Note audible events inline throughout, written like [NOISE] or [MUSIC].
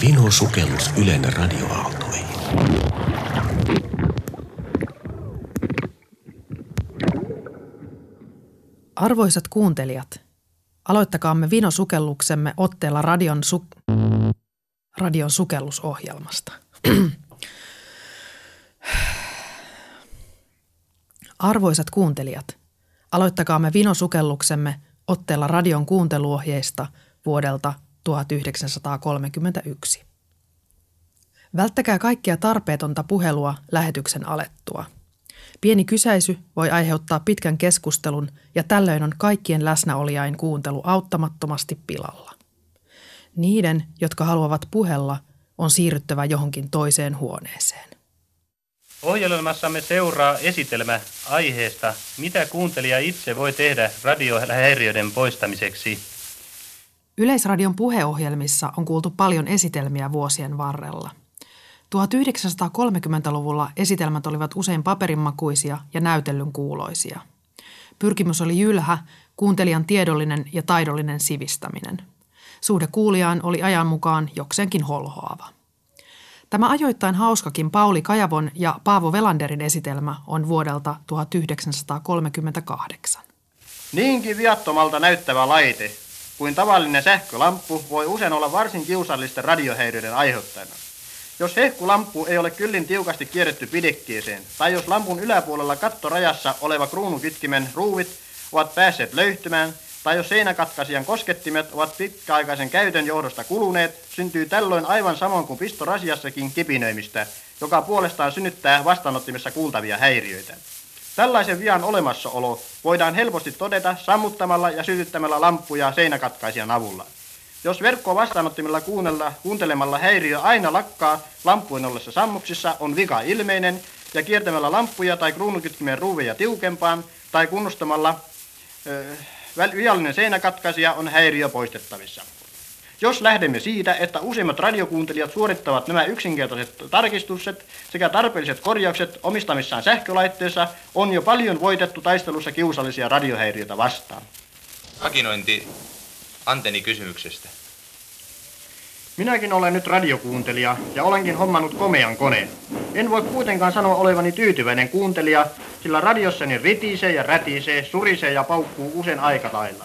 Vino sukellus Ylen radioaaltoihin. Arvoisat kuuntelijat, aloittakaamme Vino-sukelluksemme otteella radion, su- radion sukellusohjelmasta. [CLEARS THROAT] Arvoisat kuuntelijat, aloittakaamme Vino-sukelluksemme otteella radion kuunteluohjeista vuodelta 1931. Välttäkää kaikkia tarpeetonta puhelua lähetyksen alettua. Pieni kysäisy voi aiheuttaa pitkän keskustelun ja tällöin on kaikkien läsnäolijain kuuntelu auttamattomasti pilalla. Niiden, jotka haluavat puhella, on siirryttävä johonkin toiseen huoneeseen. Ohjelmassamme seuraa esitelmä aiheesta, mitä kuuntelija itse voi tehdä radiohäiriöiden poistamiseksi. Yleisradion puheohjelmissa on kuultu paljon esitelmiä vuosien varrella. 1930-luvulla esitelmät olivat usein paperinmakuisia ja näytellyn kuuloisia. Pyrkimys oli jylhä, kuuntelijan tiedollinen ja taidollinen sivistäminen. Suhde kuulijaan oli ajan mukaan jokseenkin holhoava. Tämä ajoittain hauskakin Pauli Kajavon ja Paavo Velanderin esitelmä on vuodelta 1938. Niinkin viattomalta näyttävä laite kuin tavallinen sähkölamppu voi usein olla varsin kiusallisten radiohäiriöiden aiheuttajana. Jos hehkulamppu ei ole kyllin tiukasti kierretty pidekkeeseen, tai jos lampun yläpuolella kattorajassa oleva kruunukitkimen ruuvit ovat päässeet löyhtymään, tai jos seinäkatkaisijan koskettimet ovat pitkäaikaisen käytön johdosta kuluneet, syntyy tällöin aivan samoin kuin pistorasiassakin kipinöimistä, joka puolestaan synnyttää vastaanottimessa kuultavia häiriöitä. Tällaisen vian olemassaolo voidaan helposti todeta sammuttamalla ja sytyttämällä lamppuja seinäkatkaisijan avulla. Jos verkkoa vastaanottimella kuunnella, kuuntelemalla häiriö aina lakkaa lamppujen ollessa sammuksissa, on vika ilmeinen, ja kiertämällä lamppuja tai kruunukytkimen ruuveja tiukempaan tai kunnostamalla ö, viallinen seinäkatkaisija on häiriö poistettavissa. Jos lähdemme siitä, että useimmat radiokuuntelijat suorittavat nämä yksinkertaiset tarkistukset sekä tarpeelliset korjaukset omistamissaan sähkölaitteissa, on jo paljon voitettu taistelussa kiusallisia radiohäiriöitä vastaan. Hakinointi antennikysymyksestä. Minäkin olen nyt radiokuuntelija ja olenkin hommannut komean koneen. En voi kuitenkaan sanoa olevani tyytyväinen kuuntelija, sillä radiossani ritisee ja rätisee, surisee ja paukkuu usein aikatailla.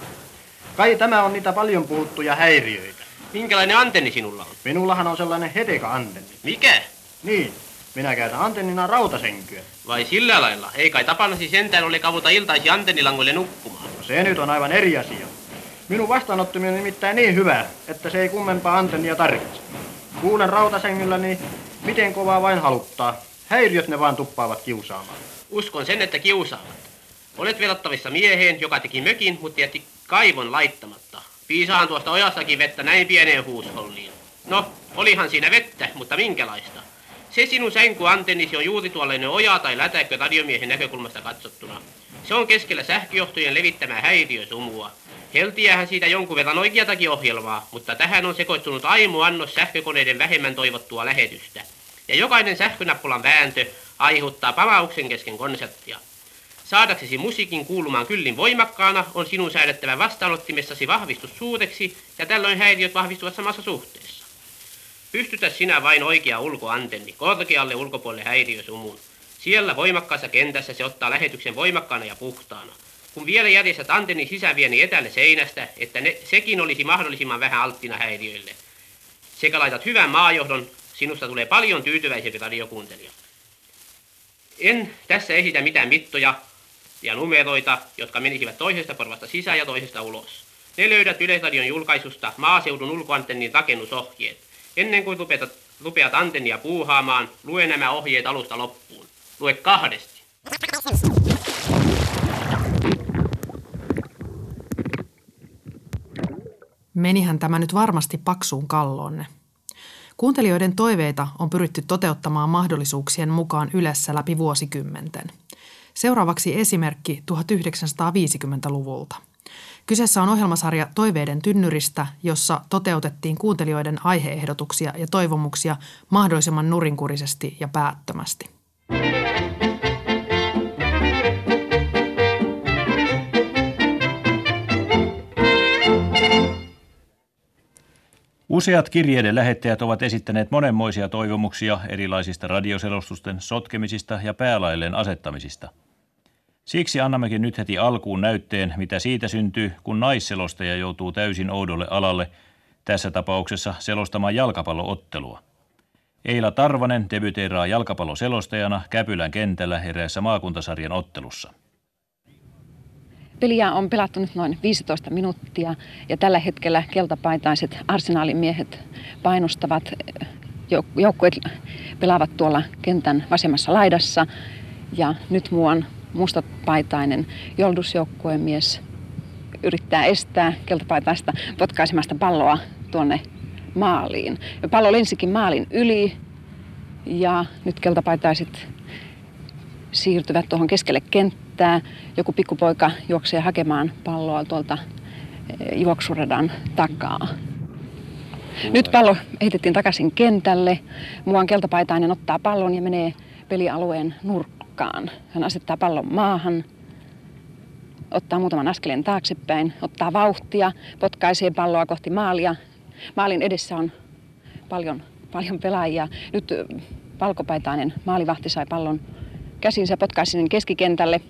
Kai tämä on niitä paljon puhuttuja häiriöitä. Minkälainen antenni sinulla on? Minullahan on sellainen hedeka-antenni. Mikä? Niin, minä käytän antennina rautasenkyä. Vai sillä lailla? Ei kai tapanasi sentään ole kavuta iltaisi antennilangoille nukkumaan. No se nyt on aivan eri asia. Minun vastaanottaminen on nimittäin niin hyvä, että se ei kummempaa antennia tarvitse. Kuulen rautasengylläni, miten kovaa vain haluttaa. Häiriöt ne vaan tuppaavat kiusaamaan. Uskon sen, että kiusaavat. Olet velottavissa mieheen, joka teki mökin, mutta jätti kaivon laittamatta. Piisaan tuosta ojastakin vettä näin pieneen huusholliin. No, olihan siinä vettä, mutta minkälaista? Se sinun sänky antennisi on juuri tuollainen oja tai lätäkkö radiomiehen näkökulmasta katsottuna. Se on keskellä sähköjohtojen levittämää häiriösumua. Heltiähän siitä jonkun verran oikeatakin ohjelmaa, mutta tähän on sekoittunut aimo annos sähkökoneiden vähemmän toivottua lähetystä. Ja jokainen sähkönappulan vääntö aiheuttaa pamauksen kesken konserttia. Saadaksesi musiikin kuulumaan kyllin voimakkaana on sinun säädettävä vastaanottimessasi vahvistus suureksi ja tällöin häiriöt vahvistuvat samassa suhteessa. Pystytä sinä vain oikea ulkoantenni korkealle ulkopuolelle häiriösumun. Siellä voimakkaassa kentässä se ottaa lähetyksen voimakkaana ja puhtaana. Kun vielä järjestät antennin sisävieni etälle seinästä, että ne, sekin olisi mahdollisimman vähän alttina häiriöille. Sekä laitat hyvän maajohdon, sinusta tulee paljon tyytyväisempi radiokuuntelija. En tässä esitä mitään mittoja ja numeroita, jotka menisivät toisesta porvasta sisään ja toisesta ulos. Ne löydät Yleisradion julkaisusta maaseudun ulkoantennin rakennusohjeet. Ennen kuin rupeat, rupeat antennia puuhaamaan, lue nämä ohjeet alusta loppuun. Lue kahdesti. Menihän tämä nyt varmasti paksuun kalloonne. Kuuntelijoiden toiveita on pyritty toteuttamaan mahdollisuuksien mukaan yleensä läpi vuosikymmenten. Seuraavaksi esimerkki 1950-luvulta. Kyseessä on ohjelmasarja Toiveiden tynnyristä, jossa toteutettiin kuuntelijoiden aiheehdotuksia ja toivomuksia mahdollisimman nurinkurisesti ja päättömästi. Useat kirjeiden lähettäjät ovat esittäneet monenmoisia toivomuksia erilaisista radioselostusten sotkemisista ja päälailleen asettamisista. Siksi annammekin nyt heti alkuun näytteen, mitä siitä syntyy, kun naisselostaja joutuu täysin oudolle alalle, tässä tapauksessa selostamaan jalkapalloottelua. Eila Tarvanen debyteeraa jalkapalloselostajana Käpylän kentällä eräässä maakuntasarjan ottelussa. Peliä on pelattu nyt noin 15 minuuttia ja tällä hetkellä keltapaitaiset arsenaalin miehet painostavat. Joukkueet pelaavat tuolla kentän vasemmassa laidassa ja nyt muuan mustapaitainen joldusjoukkueen mies yrittää estää keltapaitaista potkaisemasta palloa tuonne maaliin. Pallo lensikin maalin yli ja nyt keltapaitaiset siirtyvät tuohon keskelle kenttää. Joku pikkupoika juoksee hakemaan palloa tuolta eh, juoksuradan takaa. Nyt pallo heitettiin takaisin kentälle. Muuan keltapaitainen ottaa pallon ja menee pelialueen nurkkaan. Hän asettaa pallon maahan, ottaa muutaman askeleen taaksepäin, ottaa vauhtia, potkaisee palloa kohti maalia. Maalin edessä on paljon, paljon pelaajia. Nyt eh, valkopaitainen maalivahti sai pallon käsinsä potkaisin keskikentälle.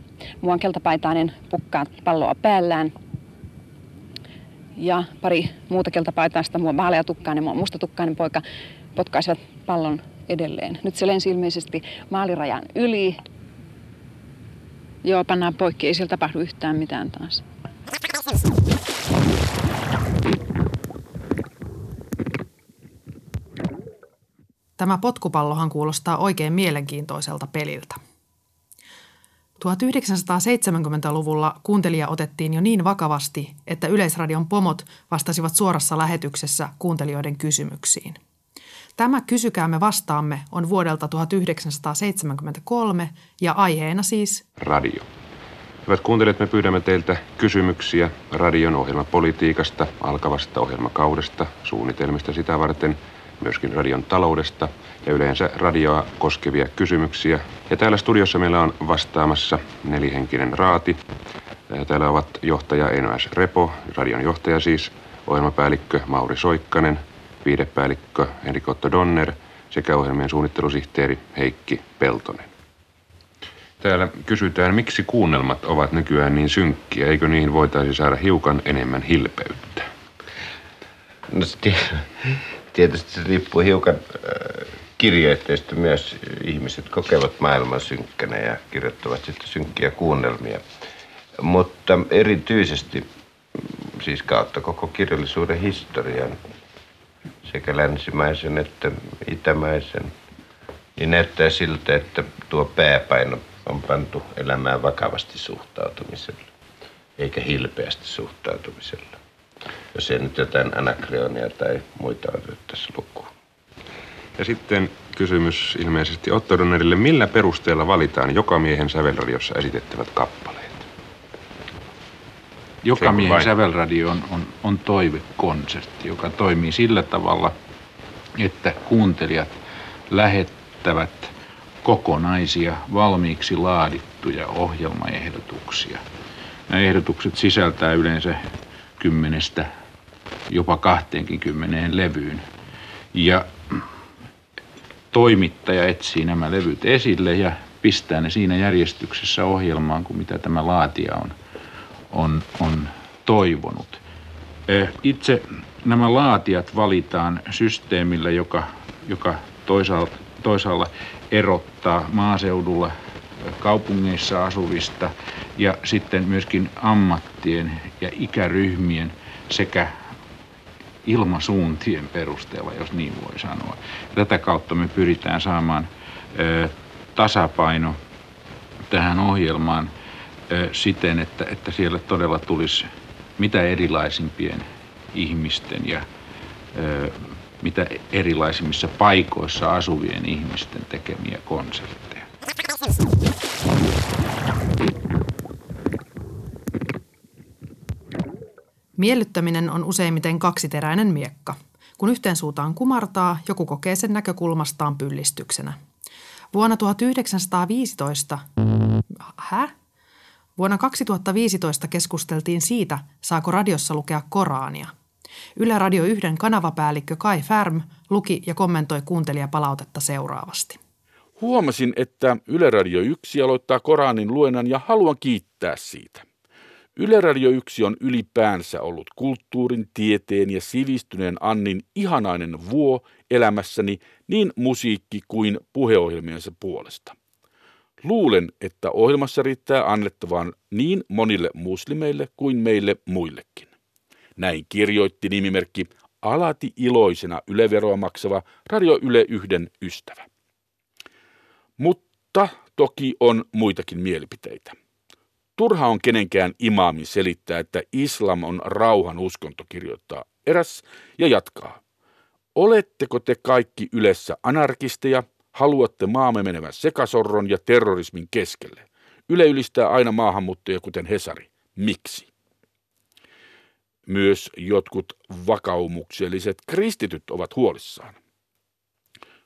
Muuan keltapaitainen pukkaa palloa päällään. Ja pari muuta keltapaitaista, mua vaaleatukkainen, mua mustatukkainen poika, potkaisivat pallon edelleen. Nyt se lensi ilmeisesti maalirajan yli. Joo, pannaan poikki, ei siellä tapahdu yhtään mitään taas. Tämä potkupallohan kuulostaa oikein mielenkiintoiselta peliltä. 1970-luvulla kuuntelija otettiin jo niin vakavasti, että Yleisradion pomot vastasivat suorassa lähetyksessä kuuntelijoiden kysymyksiin. Tämä Kysykäämme vastaamme on vuodelta 1973 ja aiheena siis radio. Hyvät kuuntelijat, me pyydämme teiltä kysymyksiä radion ohjelmapolitiikasta, alkavasta ohjelmakaudesta, suunnitelmista sitä varten, myöskin radion taloudesta – ja yleensä radioa koskevia kysymyksiä. Ja täällä studiossa meillä on vastaamassa nelihenkinen raati. Täällä ovat johtaja Eino S. Repo, radion johtaja siis, ohjelmapäällikkö Mauri Soikkanen, viidepäällikkö Henrik Otto Donner sekä ohjelmien suunnittelusihteeri Heikki Peltonen. Täällä kysytään, miksi kuunnelmat ovat nykyään niin synkkiä, eikö niihin voitaisi saada hiukan enemmän hilpeyttä? No tietysti se riippuu hiukan kirjoitteista myös ihmiset kokevat maailman synkkänä ja kirjoittavat sitten synkkiä kuunnelmia. Mutta erityisesti siis kautta koko kirjallisuuden historian, sekä länsimäisen että itämäisen, niin näyttää siltä, että tuo pääpaino on pantu elämään vakavasti suhtautumisella, eikä hilpeästi suhtautumisella. Jos ei nyt jotain anakrionia tai muita otettaisi lukuun. Ja sitten kysymys ilmeisesti Otto Donnerille. Millä perusteella valitaan joka miehen sävelradiossa esitettävät kappaleet? Joka miehen sävelradio on, on, on toivekonsertti, joka toimii sillä tavalla, että kuuntelijat lähettävät kokonaisia valmiiksi laadittuja ohjelmaehdotuksia. Nämä ehdotukset sisältää yleensä kymmenestä jopa kahteenkin kymmeneen levyyn. Ja toimittaja etsii nämä levyt esille ja pistää ne siinä järjestyksessä ohjelmaan kuin mitä tämä laatija on, on, on toivonut. Itse nämä laatijat valitaan systeemillä, joka, joka toisaalta, toisaalla erottaa maaseudulla kaupungeissa asuvista ja sitten myöskin ammattien ja ikäryhmien sekä ilmasuuntien perusteella, jos niin voi sanoa. Tätä kautta me pyritään saamaan ö, tasapaino tähän ohjelmaan ö, siten, että, että siellä todella tulisi mitä erilaisimpien ihmisten ja ö, mitä erilaisimmissa paikoissa asuvien ihmisten tekemiä konsertteja. Miellyttäminen on useimmiten kaksiteräinen miekka. Kun yhteen suutaan kumartaa, joku kokee sen näkökulmastaan pyllistyksenä. Vuonna 1915... Hä? Vuonna 2015 keskusteltiin siitä, saako radiossa lukea Korania. Yle Radio 1 kanavapäällikkö Kai Färm luki ja kommentoi kuuntelijapalautetta seuraavasti. Huomasin, että Yle Radio 1 aloittaa Koranin luennan ja haluan kiittää siitä. Yle Radio 1 on ylipäänsä ollut kulttuurin, tieteen ja sivistyneen Annin ihanainen vuo elämässäni niin musiikki kuin puheohjelmiensa puolesta. Luulen, että ohjelmassa riittää annettavaan niin monille muslimeille kuin meille muillekin. Näin kirjoitti nimimerkki alati iloisena yleveroa maksava Radio Yle yhden ystävä. Mutta toki on muitakin mielipiteitä. Turha on kenenkään imaamin selittää, että islam on rauhan uskonto, kirjoittaa eräs ja jatkaa. Oletteko te kaikki yleensä anarkisteja, haluatte maamme menevän sekasorron ja terrorismin keskelle? Yle ylistää aina maahanmuuttajia, kuten Hesari. Miksi? Myös jotkut vakaumukselliset kristityt ovat huolissaan.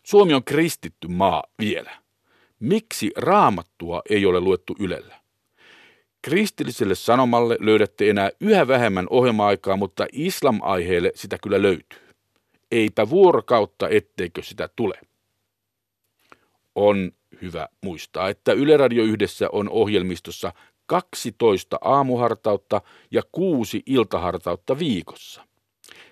Suomi on kristitty maa vielä. Miksi raamattua ei ole luettu Ylellä? Kristilliselle sanomalle löydätte enää yhä vähemmän ohjelma-aikaa, mutta islam-aiheelle sitä kyllä löytyy. Eipä vuorokautta, etteikö sitä tule. On hyvä muistaa, että Yle Radio yhdessä on ohjelmistossa 12 aamuhartautta ja kuusi iltahartautta viikossa.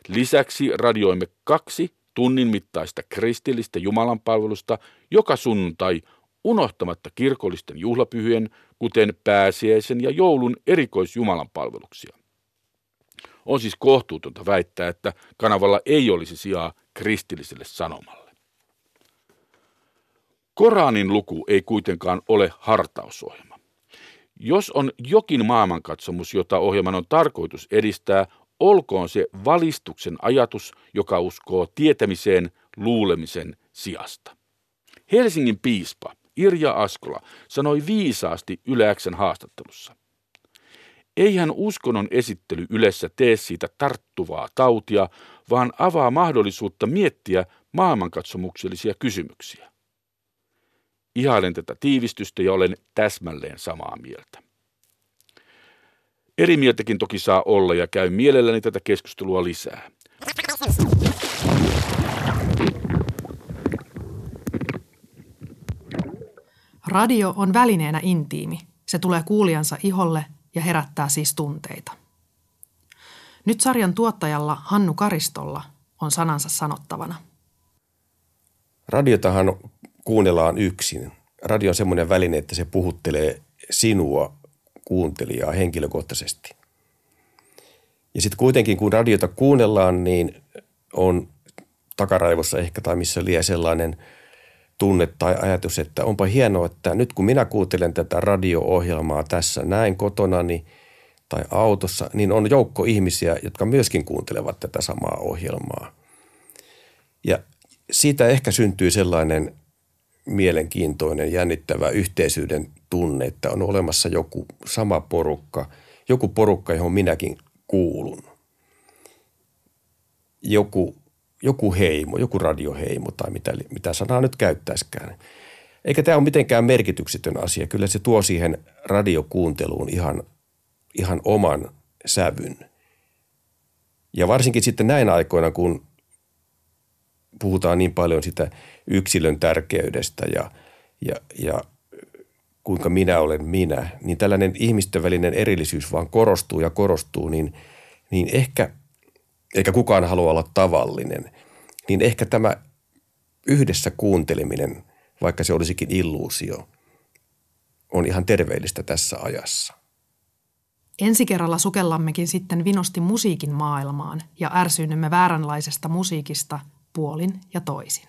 Lisäksi radioimme kaksi tunnin mittaista kristillistä jumalanpalvelusta joka sunnuntai unohtamatta kirkollisten juhlapyhien, kuten pääsiäisen ja joulun erikoisjumalanpalveluksia. On siis kohtuutonta väittää, että kanavalla ei olisi sijaa kristilliselle sanomalle. Koranin luku ei kuitenkaan ole hartausohjelma. Jos on jokin maailmankatsomus, jota ohjelman on tarkoitus edistää, olkoon se valistuksen ajatus, joka uskoo tietämiseen luulemisen sijasta. Helsingin piispa Irja Askola sanoi viisaasti Yleäksän haastattelussa. Eihän uskonnon esittely yleensä tee siitä tarttuvaa tautia, vaan avaa mahdollisuutta miettiä maailmankatsomuksellisia kysymyksiä. Ihailen tätä tiivistystä ja olen täsmälleen samaa mieltä. Eri mieltäkin toki saa olla ja käy mielelläni tätä keskustelua lisää. Radio on välineenä intiimi. Se tulee kuulijansa iholle ja herättää siis tunteita. Nyt sarjan tuottajalla Hannu Karistolla on sanansa sanottavana. Radiotahan kuunnellaan yksin. Radio on semmoinen väline, että se puhuttelee sinua, kuuntelijaa, henkilökohtaisesti. Ja sitten kuitenkin, kun radiota kuunnellaan, niin on takaraivossa ehkä tai missä liian sellainen – tunne tai ajatus, että onpa hienoa, että nyt kun minä kuuntelen tätä radio-ohjelmaa tässä näin kotonani tai autossa, niin on joukko ihmisiä, jotka myöskin kuuntelevat tätä samaa ohjelmaa. Ja siitä ehkä syntyy sellainen mielenkiintoinen, jännittävä yhteisyyden tunne, että on olemassa joku sama porukka, joku porukka, johon minäkin kuulun. Joku joku heimo, joku radioheimo tai mitä, mitä sanaa nyt käyttäisikään. Eikä tämä ole mitenkään merkityksetön asia. Kyllä se tuo siihen radiokuunteluun ihan, ihan oman sävyn. Ja varsinkin sitten näin aikoina, kun puhutaan niin paljon sitä yksilön tärkeydestä ja, ja, ja kuinka minä olen minä, niin tällainen ihmisten välinen erillisyys vaan korostuu ja korostuu, niin, niin ehkä – eikä kukaan halua olla tavallinen, niin ehkä tämä yhdessä kuunteleminen, vaikka se olisikin illuusio, on ihan terveellistä tässä ajassa. Ensi kerralla sukellammekin sitten vinosti musiikin maailmaan ja ärsyynnymme vääränlaisesta musiikista puolin ja toisin.